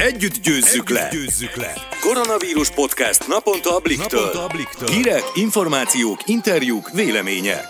Együtt győzzük, Együtt le. győzzük le! Koronavírus podcast naponta a Bliktől. Naponta a Bliktől. Hírek, információk, interjúk, vélemények.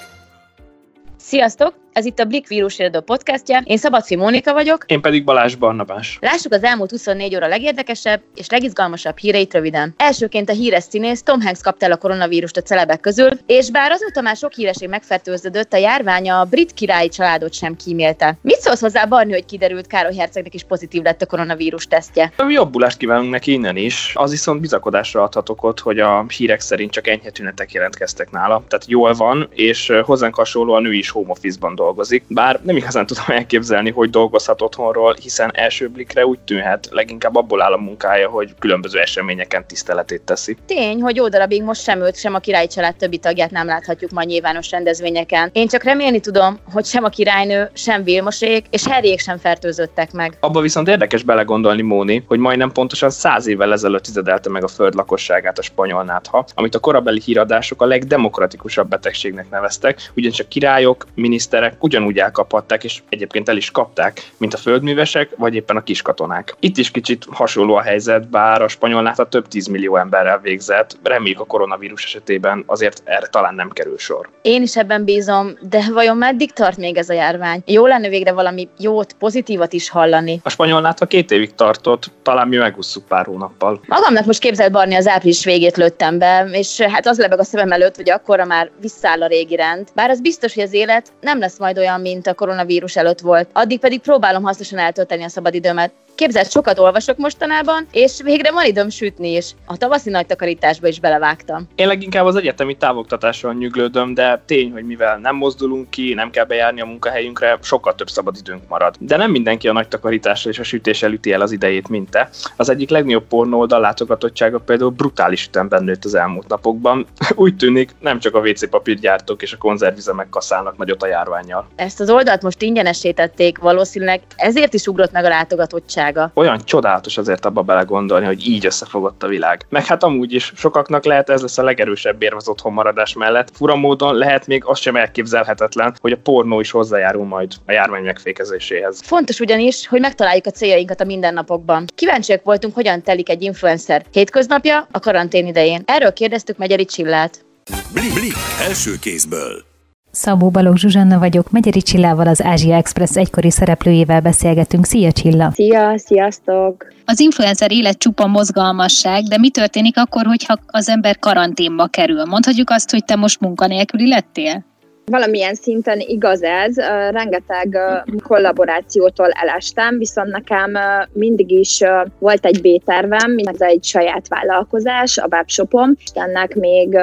Sziasztok! Ez itt a Blik vírusérődő podcastja. Én Szabadfi Mónika vagyok. Én pedig Balázs Barnabás. Lássuk az elmúlt 24 óra legérdekesebb és legizgalmasabb híreit röviden. Elsőként a híres színész Tom Hanks kapta el a koronavírust a celebek közül, és bár azóta már sok híreség megfertőződött, a járvány a brit királyi családot sem kímélte. Mit szólsz hozzá, Barni, hogy kiderült Károly Hercegnek is pozitív lett a koronavírus tesztje? Jobbulást kívánunk neki innen is. Az viszont bizakodásra adhatok ott, hogy a hírek szerint csak enyhe tünetek jelentkeztek nála. Tehát jól van, és hozzánk hasonlóan ő is home office-ban dolgozik, bár nem igazán tudom elképzelni, hogy dolgozhat otthonról, hiszen első blikre úgy tűnhet, leginkább abból áll a munkája, hogy különböző eseményeken tiszteletét teszi. Tény, hogy jó darabig most sem őt, sem a királyi család többi tagját nem láthatjuk majd nyilvános rendezvényeken. Én csak remélni tudom, hogy sem a királynő, sem Vilmosék és Harryék sem fertőzöttek meg. Abba viszont érdekes belegondolni, Móni, hogy majdnem pontosan száz évvel ezelőtt tizedelte meg a föld lakosságát a spanyol nátha, amit a korabeli híradások a legdemokratikusabb betegségnek neveztek, ugyanis a királyok, miniszterek ugyanúgy elkaphatták, és egyébként el is kapták, mint a földművesek, vagy éppen a kiskatonák. Itt is kicsit hasonló a helyzet, bár a spanyol a több tízmillió emberrel végzett, reméljük a koronavírus esetében azért erre talán nem kerül sor. Én is ebben bízom, de vajon meddig tart még ez a járvány? Jó lenne végre valami jót, pozitívat is hallani. A spanyol a két évig tartott, talán mi megúszuk pár hónappal. Magamnak most képzeld Barni az április végét lőttem be, és hát az lebeg a szemem előtt, hogy akkorra már visszáll a régi rend. Bár az biztos, hogy az élet nem lesz majd olyan, mint a koronavírus előtt volt. Addig pedig próbálom hasznosan eltölteni a szabadidőmet. Képzeld, sokat olvasok mostanában, és végre van időm sütni is. A tavaszi nagy takarításba is belevágtam. Én leginkább az egyetemi távoktatáson nyüglődöm, de tény, hogy mivel nem mozdulunk ki, nem kell bejárni a munkahelyünkre, sokkal több szabadidőnk marad. De nem mindenki a nagy takarításra és a sütés elüti el az idejét, mint te. Az egyik legnagyobb pornóoldal látogatottsága például brutális ütemben nőtt az elmúlt napokban. Úgy tűnik, nem csak a WC papírgyártók és a konzervüzemek kaszálnak nagyot a járványjal. Ezt az oldalt most ingyenesítették, valószínűleg ezért is ugrott meg a látogatottság világa. Olyan csodálatos azért abba belegondolni, hogy így összefogott a világ. Meg hát amúgy is sokaknak lehet ez lesz a legerősebb érv az otthon maradás mellett. Fura módon lehet még az sem elképzelhetetlen, hogy a pornó is hozzájárul majd a járvány megfékezéséhez. Fontos ugyanis, hogy megtaláljuk a céljainkat a mindennapokban. Kíváncsiak voltunk, hogyan telik egy influencer hétköznapja a karantén idején. Erről kérdeztük Megyeri Csillát. Blik, blik, első kézből. Szabó Balogh Zsuzsanna vagyok, Megyeri Csillával az Ázsia Express egykori szereplőjével beszélgetünk. Szia Csilla! Szia, sziasztok! Az influencer élet csupa mozgalmasság, de mi történik akkor, hogyha az ember karanténba kerül? Mondhatjuk azt, hogy te most munkanélküli lettél? Valamilyen szinten igaz ez, rengeteg kollaborációtól elestem, viszont nekem mindig is volt egy B-tervem, ez egy saját vállalkozás, a webshopom, és ennek még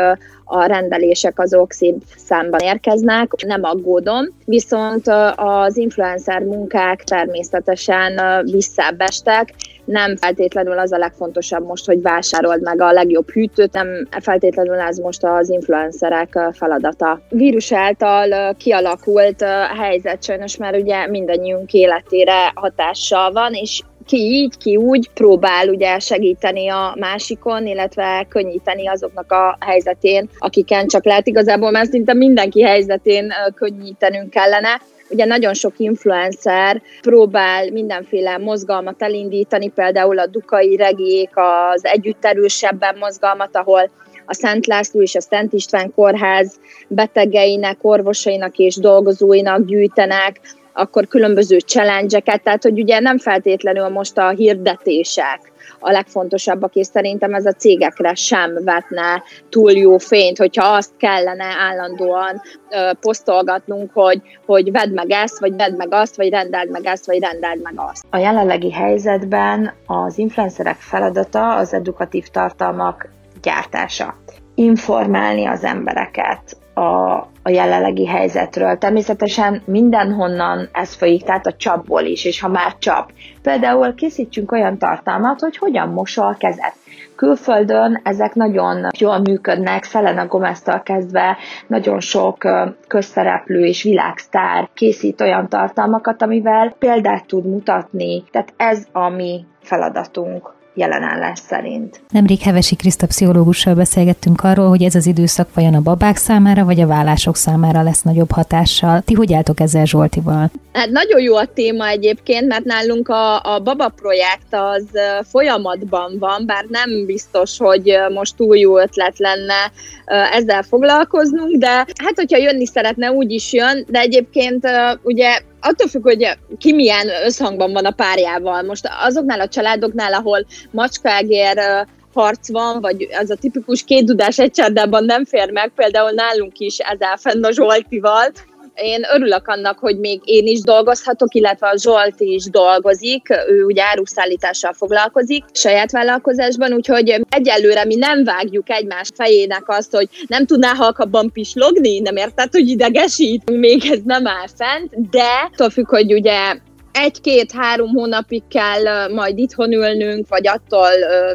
a rendelések azok szép számban érkeznek, nem aggódom, viszont az influencer munkák természetesen visszábbestek, nem feltétlenül az a legfontosabb most, hogy vásárold meg a legjobb hűtőt, nem feltétlenül ez most az influencerek feladata. Vírus által kialakult helyzet sajnos már ugye mindannyiunk életére hatással van, és ki így, ki úgy próbál ugye segíteni a másikon, illetve könnyíteni azoknak a helyzetén, akiken csak lehet igazából, mert szinte mindenki helyzetén könnyítenünk kellene. Ugye nagyon sok influencer próbál mindenféle mozgalmat elindítani, például a Dukai Regiék az Együtt Erősebben mozgalmat, ahol a Szent László és a Szent István kórház betegeinek, orvosainak és dolgozóinak gyűjtenek, akkor különböző challenge tehát hogy ugye nem feltétlenül most a hirdetések a legfontosabbak, és szerintem ez a cégekre sem vetne túl jó fényt, hogyha azt kellene állandóan ö, posztolgatnunk, hogy, hogy vedd meg ezt, vagy vedd meg azt, vagy rendeld meg ezt, vagy rendeld meg azt. A jelenlegi helyzetben az influencerek feladata az edukatív tartalmak gyártása. Informálni az embereket a, a jelenlegi helyzetről. Természetesen mindenhonnan ez folyik, tehát a csapból is, és ha már csap. Például készítsünk olyan tartalmat, hogy hogyan mosol kezet. Külföldön ezek nagyon jól működnek, Selena gomez kezdve nagyon sok közszereplő és világsztár készít olyan tartalmakat, amivel példát tud mutatni. Tehát ez a mi feladatunk jelenállás szerint. Nemrég Hevesi Kriszta pszichológussal beszélgettünk arról, hogy ez az időszak vajon a babák számára, vagy a vállások számára lesz nagyobb hatással. Ti hogy álltok ezzel Zsoltival? Hát nagyon jó a téma egyébként, mert nálunk a, a Baba projekt az folyamatban van, bár nem biztos, hogy most túl jó ötlet lenne ezzel foglalkoznunk, de hát hogyha jönni szeretne, úgy is jön, de egyébként ugye attól függ, hogy ki milyen összhangban van a párjával. Most azoknál a családoknál, ahol macskágér harc van, vagy az a tipikus két dudás egy csárdában nem fér meg, például nálunk is ez áll fenn a Zsoltival, én örülök annak, hogy még én is dolgozhatok, illetve a Zsolt is dolgozik, ő ugye áruszállítással foglalkozik saját vállalkozásban, úgyhogy egyelőre mi nem vágjuk egymás fejének azt, hogy nem tudná halkabban pislogni, nem érted, hogy idegesít, még ez nem áll fent, de attól függ, hogy ugye egy-két-három hónapig kell majd itthon ülnünk, vagy attól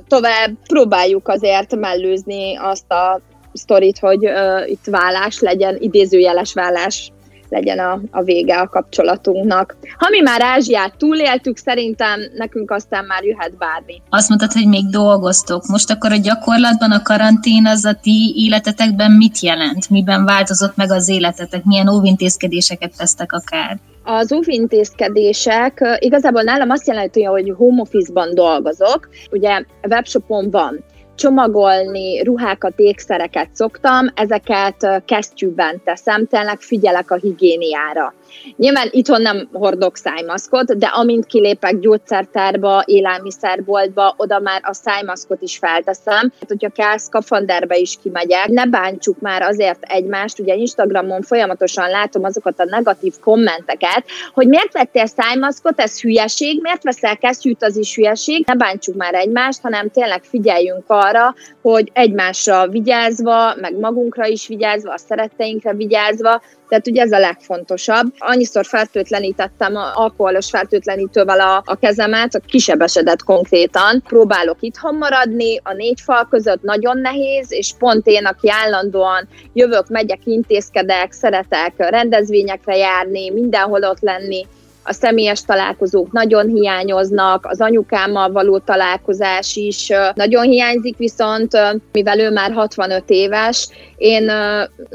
tovább. Próbáljuk azért mellőzni azt a sztorit, hogy uh, itt vállás legyen, idézőjeles vállás legyen a, a vége a kapcsolatunknak. Ha mi már Ázsiát túléltük, szerintem nekünk aztán már jöhet bármi. Azt mondtad, hogy még dolgoztok. Most akkor a gyakorlatban a karantén az a ti életetekben mit jelent? Miben változott meg az életetek? Milyen óvintézkedéseket tesztek akár? Az óvintézkedések igazából nálam azt jelenti, hogy home office-ban dolgozok. Ugye webshopon van csomagolni ruhákat, ékszereket szoktam, ezeket kesztyűben teszem, tényleg figyelek a higiéniára. Nyilván itthon nem hordok szájmaszkot, de amint kilépek gyógyszertárba, élelmiszerboltba, oda már a szájmaszkot is felteszem. Hát, hogyha kell, szkafanderbe is kimegyek. Ne bántsuk már azért egymást, ugye Instagramon folyamatosan látom azokat a negatív kommenteket, hogy miért vettél szájmaszkot, ez hülyeség, miért veszel kesztyűt, az is hülyeség. Ne bántsuk már egymást, hanem tényleg figyeljünk arra, hogy egymásra vigyázva, meg magunkra is vigyázva, a szeretteinkre vigyázva, tehát ugye ez a legfontosabb. Annyiszor fertőtlenítettem alkoholos fertőtlenítővel a, a kezemet, a kisebesedett konkrétan. Próbálok itthon maradni, a négy fal között nagyon nehéz, és pont én, aki állandóan jövök, megyek, intézkedek, szeretek rendezvényekre járni, mindenhol ott lenni, a személyes találkozók nagyon hiányoznak, az anyukámmal való találkozás is nagyon hiányzik, viszont mivel ő már 65 éves, én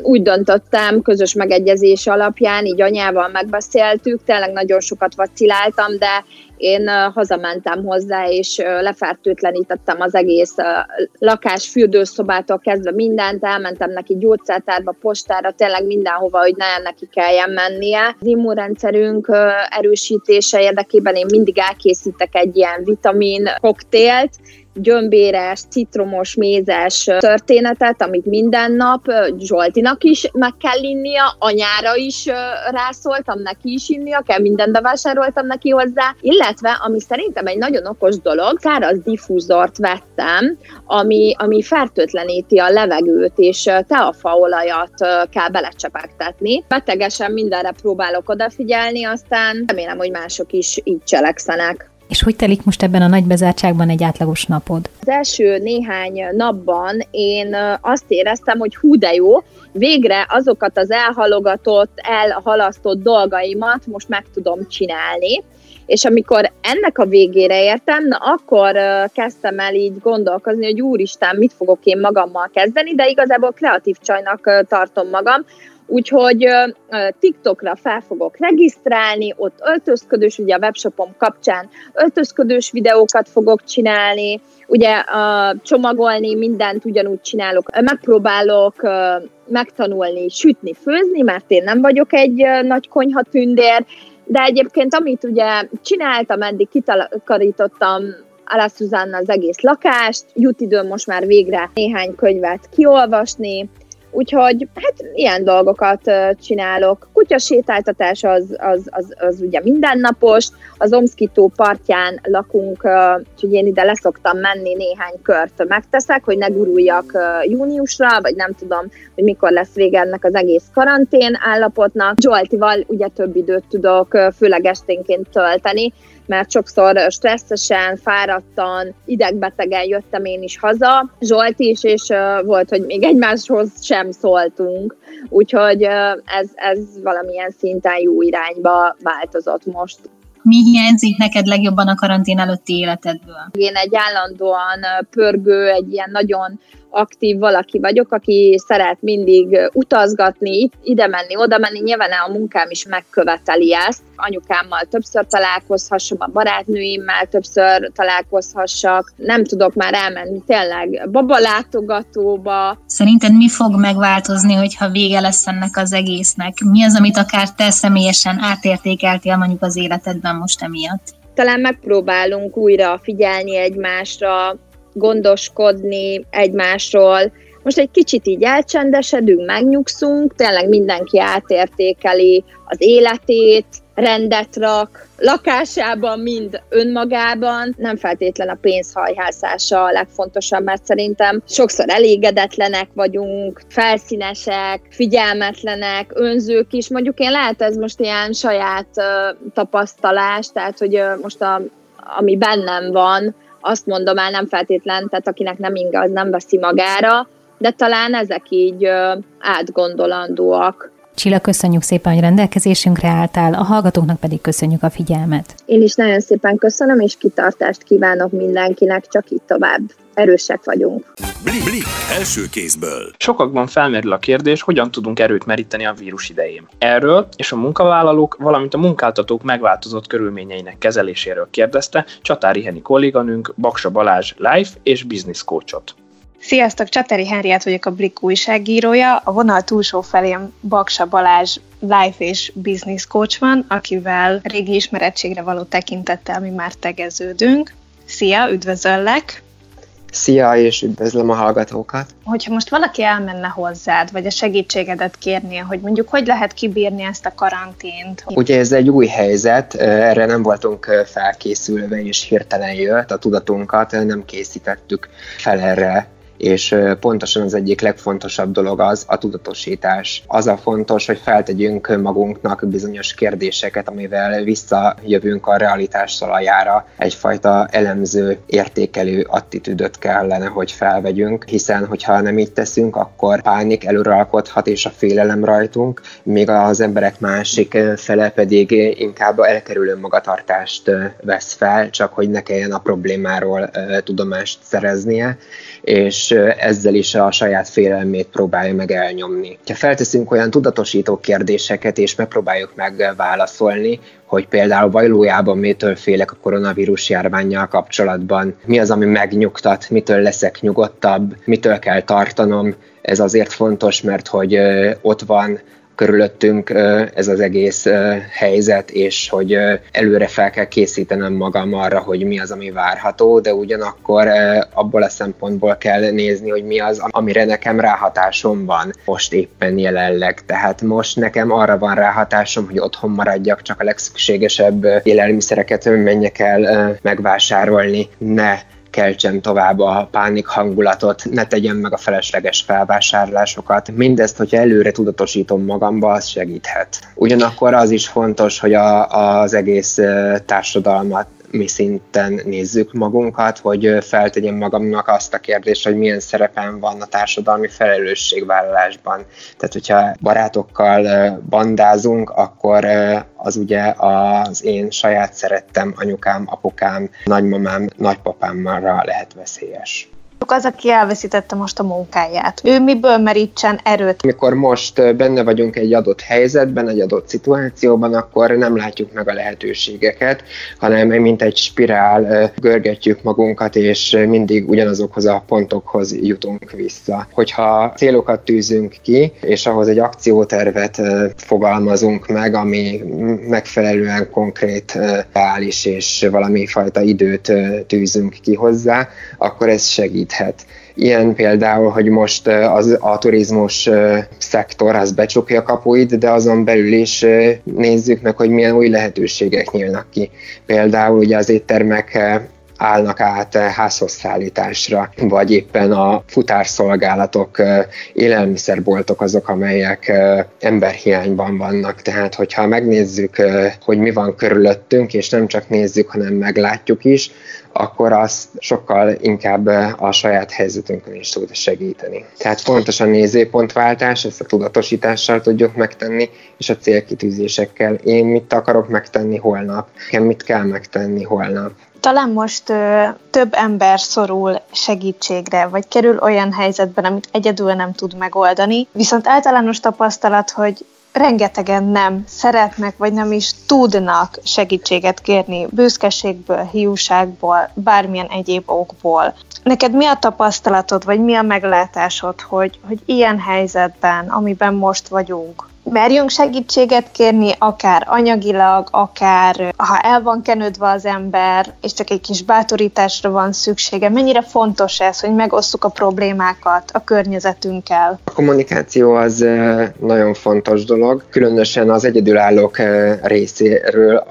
úgy döntöttem, közös megegyezés alapján, így anyával megbeszéltük, tényleg nagyon sokat vaciláltam, de én hazamentem hozzá, és lefertőtlenítettem az egész lakás, fürdőszobától kezdve mindent, elmentem neki gyógyszertárba, postára, tényleg mindenhova, hogy ne neki kelljen mennie. Az immunrendszerünk erősítése érdekében én mindig elkészítek egy ilyen vitamin koktélt, gyömbéres, citromos, mézes történetet, amit minden nap Zsoltinak is meg kell innia, anyára is rászóltam, neki is innia kell, mindent bevásároltam neki hozzá, illetve, ami szerintem egy nagyon okos dolog, száraz diffúzort vettem, ami, ami fertőtleníti a levegőt, és teafaolajat kell belecsepegtetni. Betegesen mindenre próbálok odafigyelni, aztán remélem, hogy mások is így cselekszenek. És hogy telik most ebben a nagy bezártságban egy átlagos napod? Az első néhány napban én azt éreztem, hogy hú de jó, végre azokat az elhalogatott, elhalasztott dolgaimat most meg tudom csinálni. És amikor ennek a végére értem, na akkor kezdtem el így gondolkozni, hogy úristen, mit fogok én magammal kezdeni, de igazából kreatív csajnak tartom magam, Úgyhogy TikTokra fel fogok regisztrálni, ott öltözködős, ugye a webshopom kapcsán öltözködős videókat fogok csinálni, ugye csomagolni mindent ugyanúgy csinálok. Megpróbálok megtanulni sütni, főzni, mert én nem vagyok egy nagy konyha tündér, de egyébként amit ugye csináltam, eddig kitakarítottam Alá az egész lakást, jut időm most már végre néhány könyvet kiolvasni, Úgyhogy hát ilyen dolgokat csinálok. Kutyasétáltatás az, az, az, az ugye mindennapos, az Omszkitó partján lakunk, úgyhogy én ide leszoktam menni néhány kört megteszek, hogy ne guruljak júniusra, vagy nem tudom, hogy mikor lesz vége ennek az egész karantén állapotnak. Zsoltival ugye több időt tudok főleg esténként tölteni, mert sokszor stresszesen, fáradtan, idegbetegen jöttem én is haza, Zsolt is, és volt, hogy még egymáshoz sem szóltunk, úgyhogy ez, ez valamilyen szinten jó irányba változott most. Mi hiányzik neked legjobban a karantén előtti életedből? Én egy állandóan pörgő, egy ilyen nagyon aktív valaki vagyok, aki szeret mindig utazgatni, ide menni, oda menni, nyilván a munkám is megköveteli ezt. Anyukámmal többször találkozhassam, a barátnőimmel többször találkozhassak, nem tudok már elmenni tényleg babalátogatóba. Szerinted mi fog megváltozni, hogyha vége lesz ennek az egésznek? Mi az, amit akár te személyesen átértékeltél mondjuk az életedben most emiatt? talán megpróbálunk újra figyelni egymásra, gondoskodni egymásról. Most egy kicsit így elcsendesedünk, megnyugszunk, tényleg mindenki átértékeli az életét, rendet rak, lakásában, mind önmagában. Nem feltétlen a pénzhajhászása a legfontosabb, mert szerintem sokszor elégedetlenek vagyunk, felszínesek, figyelmetlenek, önzők is. Mondjuk én lehet ez most ilyen saját uh, tapasztalás, tehát hogy uh, most a, ami bennem van, azt mondom el, nem feltétlen, tehát akinek nem az nem veszi magára, de talán ezek így átgondolandóak. Csilla, köszönjük szépen, hogy rendelkezésünkre álltál, a hallgatóknak pedig köszönjük a figyelmet. Én is nagyon szépen köszönöm, és kitartást kívánok mindenkinek, csak itt tovább. Erősek vagyunk. Blik, blik, első kézből. Sokakban felmerül a kérdés, hogyan tudunk erőt meríteni a vírus idején. Erről és a munkavállalók, valamint a munkáltatók megváltozott körülményeinek kezeléséről kérdezte Csatári Heni kolléganőnk Baksa Balázs Life és Business Coachot. Sziasztok, Csateri Henriát vagyok a Blik újságírója. A vonal túlsó felén Baksa Balázs life és business coach van, akivel régi ismerettségre való tekintettel mi már tegeződünk. Szia, üdvözöllek! Szia, és üdvözlöm a hallgatókat! Hogyha most valaki elmenne hozzád, vagy a segítségedet kérnie, hogy mondjuk hogy lehet kibírni ezt a karantént? Ugye ez egy új helyzet, erre nem voltunk felkészülve, és hirtelen jött a tudatunkat, nem készítettük fel erre és pontosan az egyik legfontosabb dolog az a tudatosítás. Az a fontos, hogy feltegyünk magunknak bizonyos kérdéseket, amivel visszajövünk a realitás talajára. Egyfajta elemző, értékelő attitűdöt kellene, hogy felvegyünk, hiszen hogyha nem így teszünk, akkor pánik előralkodhat és a félelem rajtunk, míg az emberek másik fele pedig inkább elkerülő magatartást vesz fel, csak hogy ne kelljen a problémáról tudomást szereznie, és ezzel is a saját félelmét próbálja meg elnyomni. Ha felteszünk olyan tudatosító kérdéseket, és megpróbáljuk megválaszolni, hogy például valójában mitől félek a koronavírus járványjal kapcsolatban, mi az, ami megnyugtat, mitől leszek nyugodtabb, mitől kell tartanom, ez azért fontos, mert hogy ott van körülöttünk ez az egész helyzet, és hogy előre fel kell készítenem magam arra, hogy mi az, ami várható, de ugyanakkor abból a szempontból kell nézni, hogy mi az, amire nekem ráhatásom van most éppen jelenleg. Tehát most nekem arra van ráhatásom, hogy otthon maradjak, csak a legszükségesebb élelmiszereket menjek el megvásárolni, ne keltsen tovább a pánik hangulatot, ne tegyem meg a felesleges felvásárlásokat. Mindezt, hogyha előre tudatosítom magamba, az segíthet. Ugyanakkor az is fontos, hogy a, az egész társadalmat mi szinten nézzük magunkat, hogy feltegyem magamnak azt a kérdést, hogy milyen szerepem van a társadalmi felelősségvállalásban. Tehát, hogyha barátokkal bandázunk, akkor az ugye az én saját szerettem anyukám, apukám, nagymamám, nagypapámmal lehet veszélyes az, aki elveszítette most a munkáját. Ő miből merítsen erőt? Amikor most benne vagyunk egy adott helyzetben, egy adott szituációban, akkor nem látjuk meg a lehetőségeket, hanem mint egy spirál görgetjük magunkat, és mindig ugyanazokhoz a pontokhoz jutunk vissza. Hogyha célokat tűzünk ki, és ahhoz egy akciótervet fogalmazunk meg, ami megfelelően konkrét, reális és valami fajta időt tűzünk ki hozzá, akkor ez segít segíthet. Ilyen például, hogy most az, a turizmus szektor az becsukja kapuit, de azon belül is nézzük meg, hogy milyen új lehetőségek nyílnak ki. Például ugye az éttermek állnak át házhoz szállításra, vagy éppen a futárszolgálatok, élelmiszerboltok azok, amelyek emberhiányban vannak. Tehát, hogyha megnézzük, hogy mi van körülöttünk, és nem csak nézzük, hanem meglátjuk is, akkor azt sokkal inkább a saját helyzetünkön is tud segíteni. Tehát fontos a nézőpontváltás, ezt a tudatosítással tudjuk megtenni, és a célkitűzésekkel. Én mit akarok megtenni holnap? Nekem mit kell megtenni holnap? Talán most ö, több ember szorul segítségre, vagy kerül olyan helyzetben, amit egyedül nem tud megoldani, viszont általános tapasztalat, hogy rengetegen nem szeretnek, vagy nem is tudnak segítséget kérni bőszkeségből, hiúságból, bármilyen egyéb okból. Neked mi a tapasztalatod, vagy mi a meglátásod, hogy, hogy ilyen helyzetben, amiben most vagyunk, merjünk segítséget kérni, akár anyagilag, akár ha el van kenődve az ember, és csak egy kis bátorításra van szüksége. Mennyire fontos ez, hogy megosszuk a problémákat a környezetünkkel? A kommunikáció az nagyon fontos dolog, különösen az egyedülállók részéről,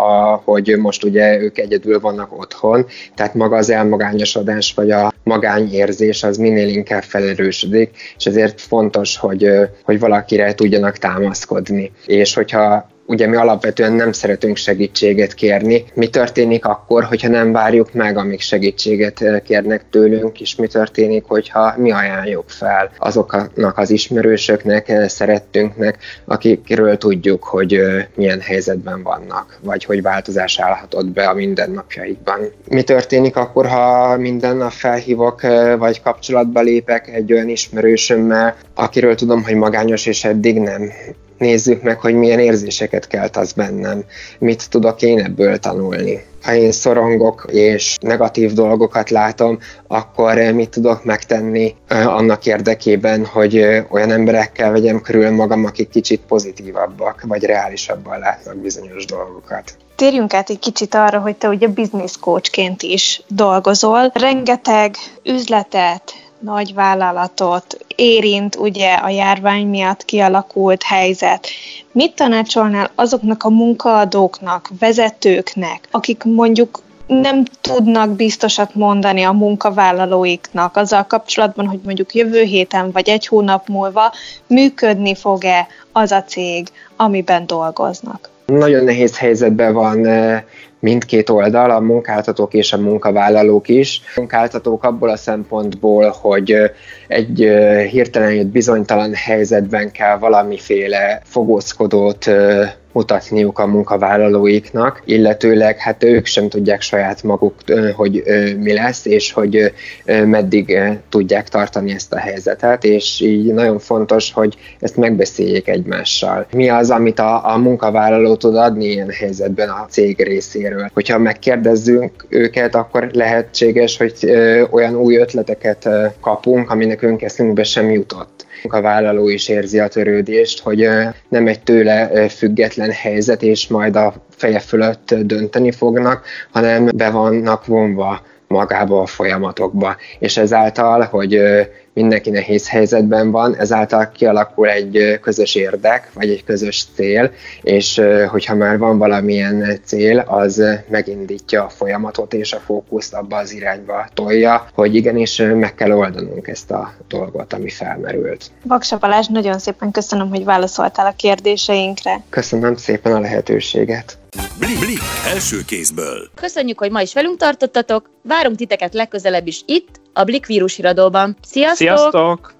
hogy most ugye ők egyedül vannak otthon, tehát maga az elmagányosodás vagy a magányérzés az minél inkább felerősödik, és ezért fontos, hogy, hogy valakire tudjanak támaszkodni. És hogyha ugye mi alapvetően nem szeretünk segítséget kérni. Mi történik akkor, hogyha nem várjuk meg, amíg segítséget eh, kérnek tőlünk, és mi történik, hogyha mi ajánljuk fel azoknak az ismerősöknek, eh, szerettünknek, akikről tudjuk, hogy eh, milyen helyzetben vannak, vagy hogy változás állhatott be a mindennapjaikban. Mi történik akkor, ha minden nap felhívok, vagy kapcsolatba lépek egy olyan ismerősömmel, akiről tudom, hogy magányos, és eddig nem nézzük meg, hogy milyen érzéseket kelt az bennem, mit tudok én ebből tanulni. Ha én szorongok és negatív dolgokat látom, akkor mit tudok megtenni annak érdekében, hogy olyan emberekkel vegyem körül magam, akik kicsit pozitívabbak, vagy reálisabban látnak bizonyos dolgokat. Térjünk át egy kicsit arra, hogy te ugye business coachként is dolgozol. Rengeteg üzletet, nagy vállalatot érint ugye a járvány miatt kialakult helyzet. Mit tanácsolnál azoknak a munkaadóknak, vezetőknek, akik mondjuk nem tudnak biztosat mondani a munkavállalóiknak azzal kapcsolatban, hogy mondjuk jövő héten vagy egy hónap múlva működni fog-e az a cég, amiben dolgoznak? Nagyon nehéz helyzetben van eh, mindkét oldal, a munkáltatók és a munkavállalók is. A munkáltatók abból a szempontból, hogy eh, egy hirtelen jött bizonytalan helyzetben kell valamiféle fogózkodót mutatniuk a munkavállalóiknak, illetőleg hát ők sem tudják saját maguk, hogy mi lesz, és hogy meddig tudják tartani ezt a helyzetet, és így nagyon fontos, hogy ezt megbeszéljék egymással. Mi az, amit a, a munkavállaló tud adni ilyen helyzetben a cég részéről? Hogyha megkérdezzünk őket, akkor lehetséges, hogy olyan új ötleteket kapunk, ami nekünk eszünkbe sem jutott. Munkavállaló is érzi a törődést, hogy nem egy tőle független helyzet, és majd a feje fölött dönteni fognak, hanem be vannak vonva magába a folyamatokba. És ezáltal, hogy mindenki nehéz helyzetben van, ezáltal kialakul egy közös érdek, vagy egy közös cél, és hogyha már van valamilyen cél, az megindítja a folyamatot, és a fókuszt abba az irányba tolja, hogy igenis meg kell oldanunk ezt a dolgot, ami felmerült. Baksa Balázs, nagyon szépen köszönöm, hogy válaszoltál a kérdéseinkre. Köszönöm szépen a lehetőséget. Blik, blik, első kézből. Köszönjük, hogy ma is velünk tartottatok. Várunk titeket legközelebb is itt, a Blik vírusiradóban. Sziasztok! Sziasztok!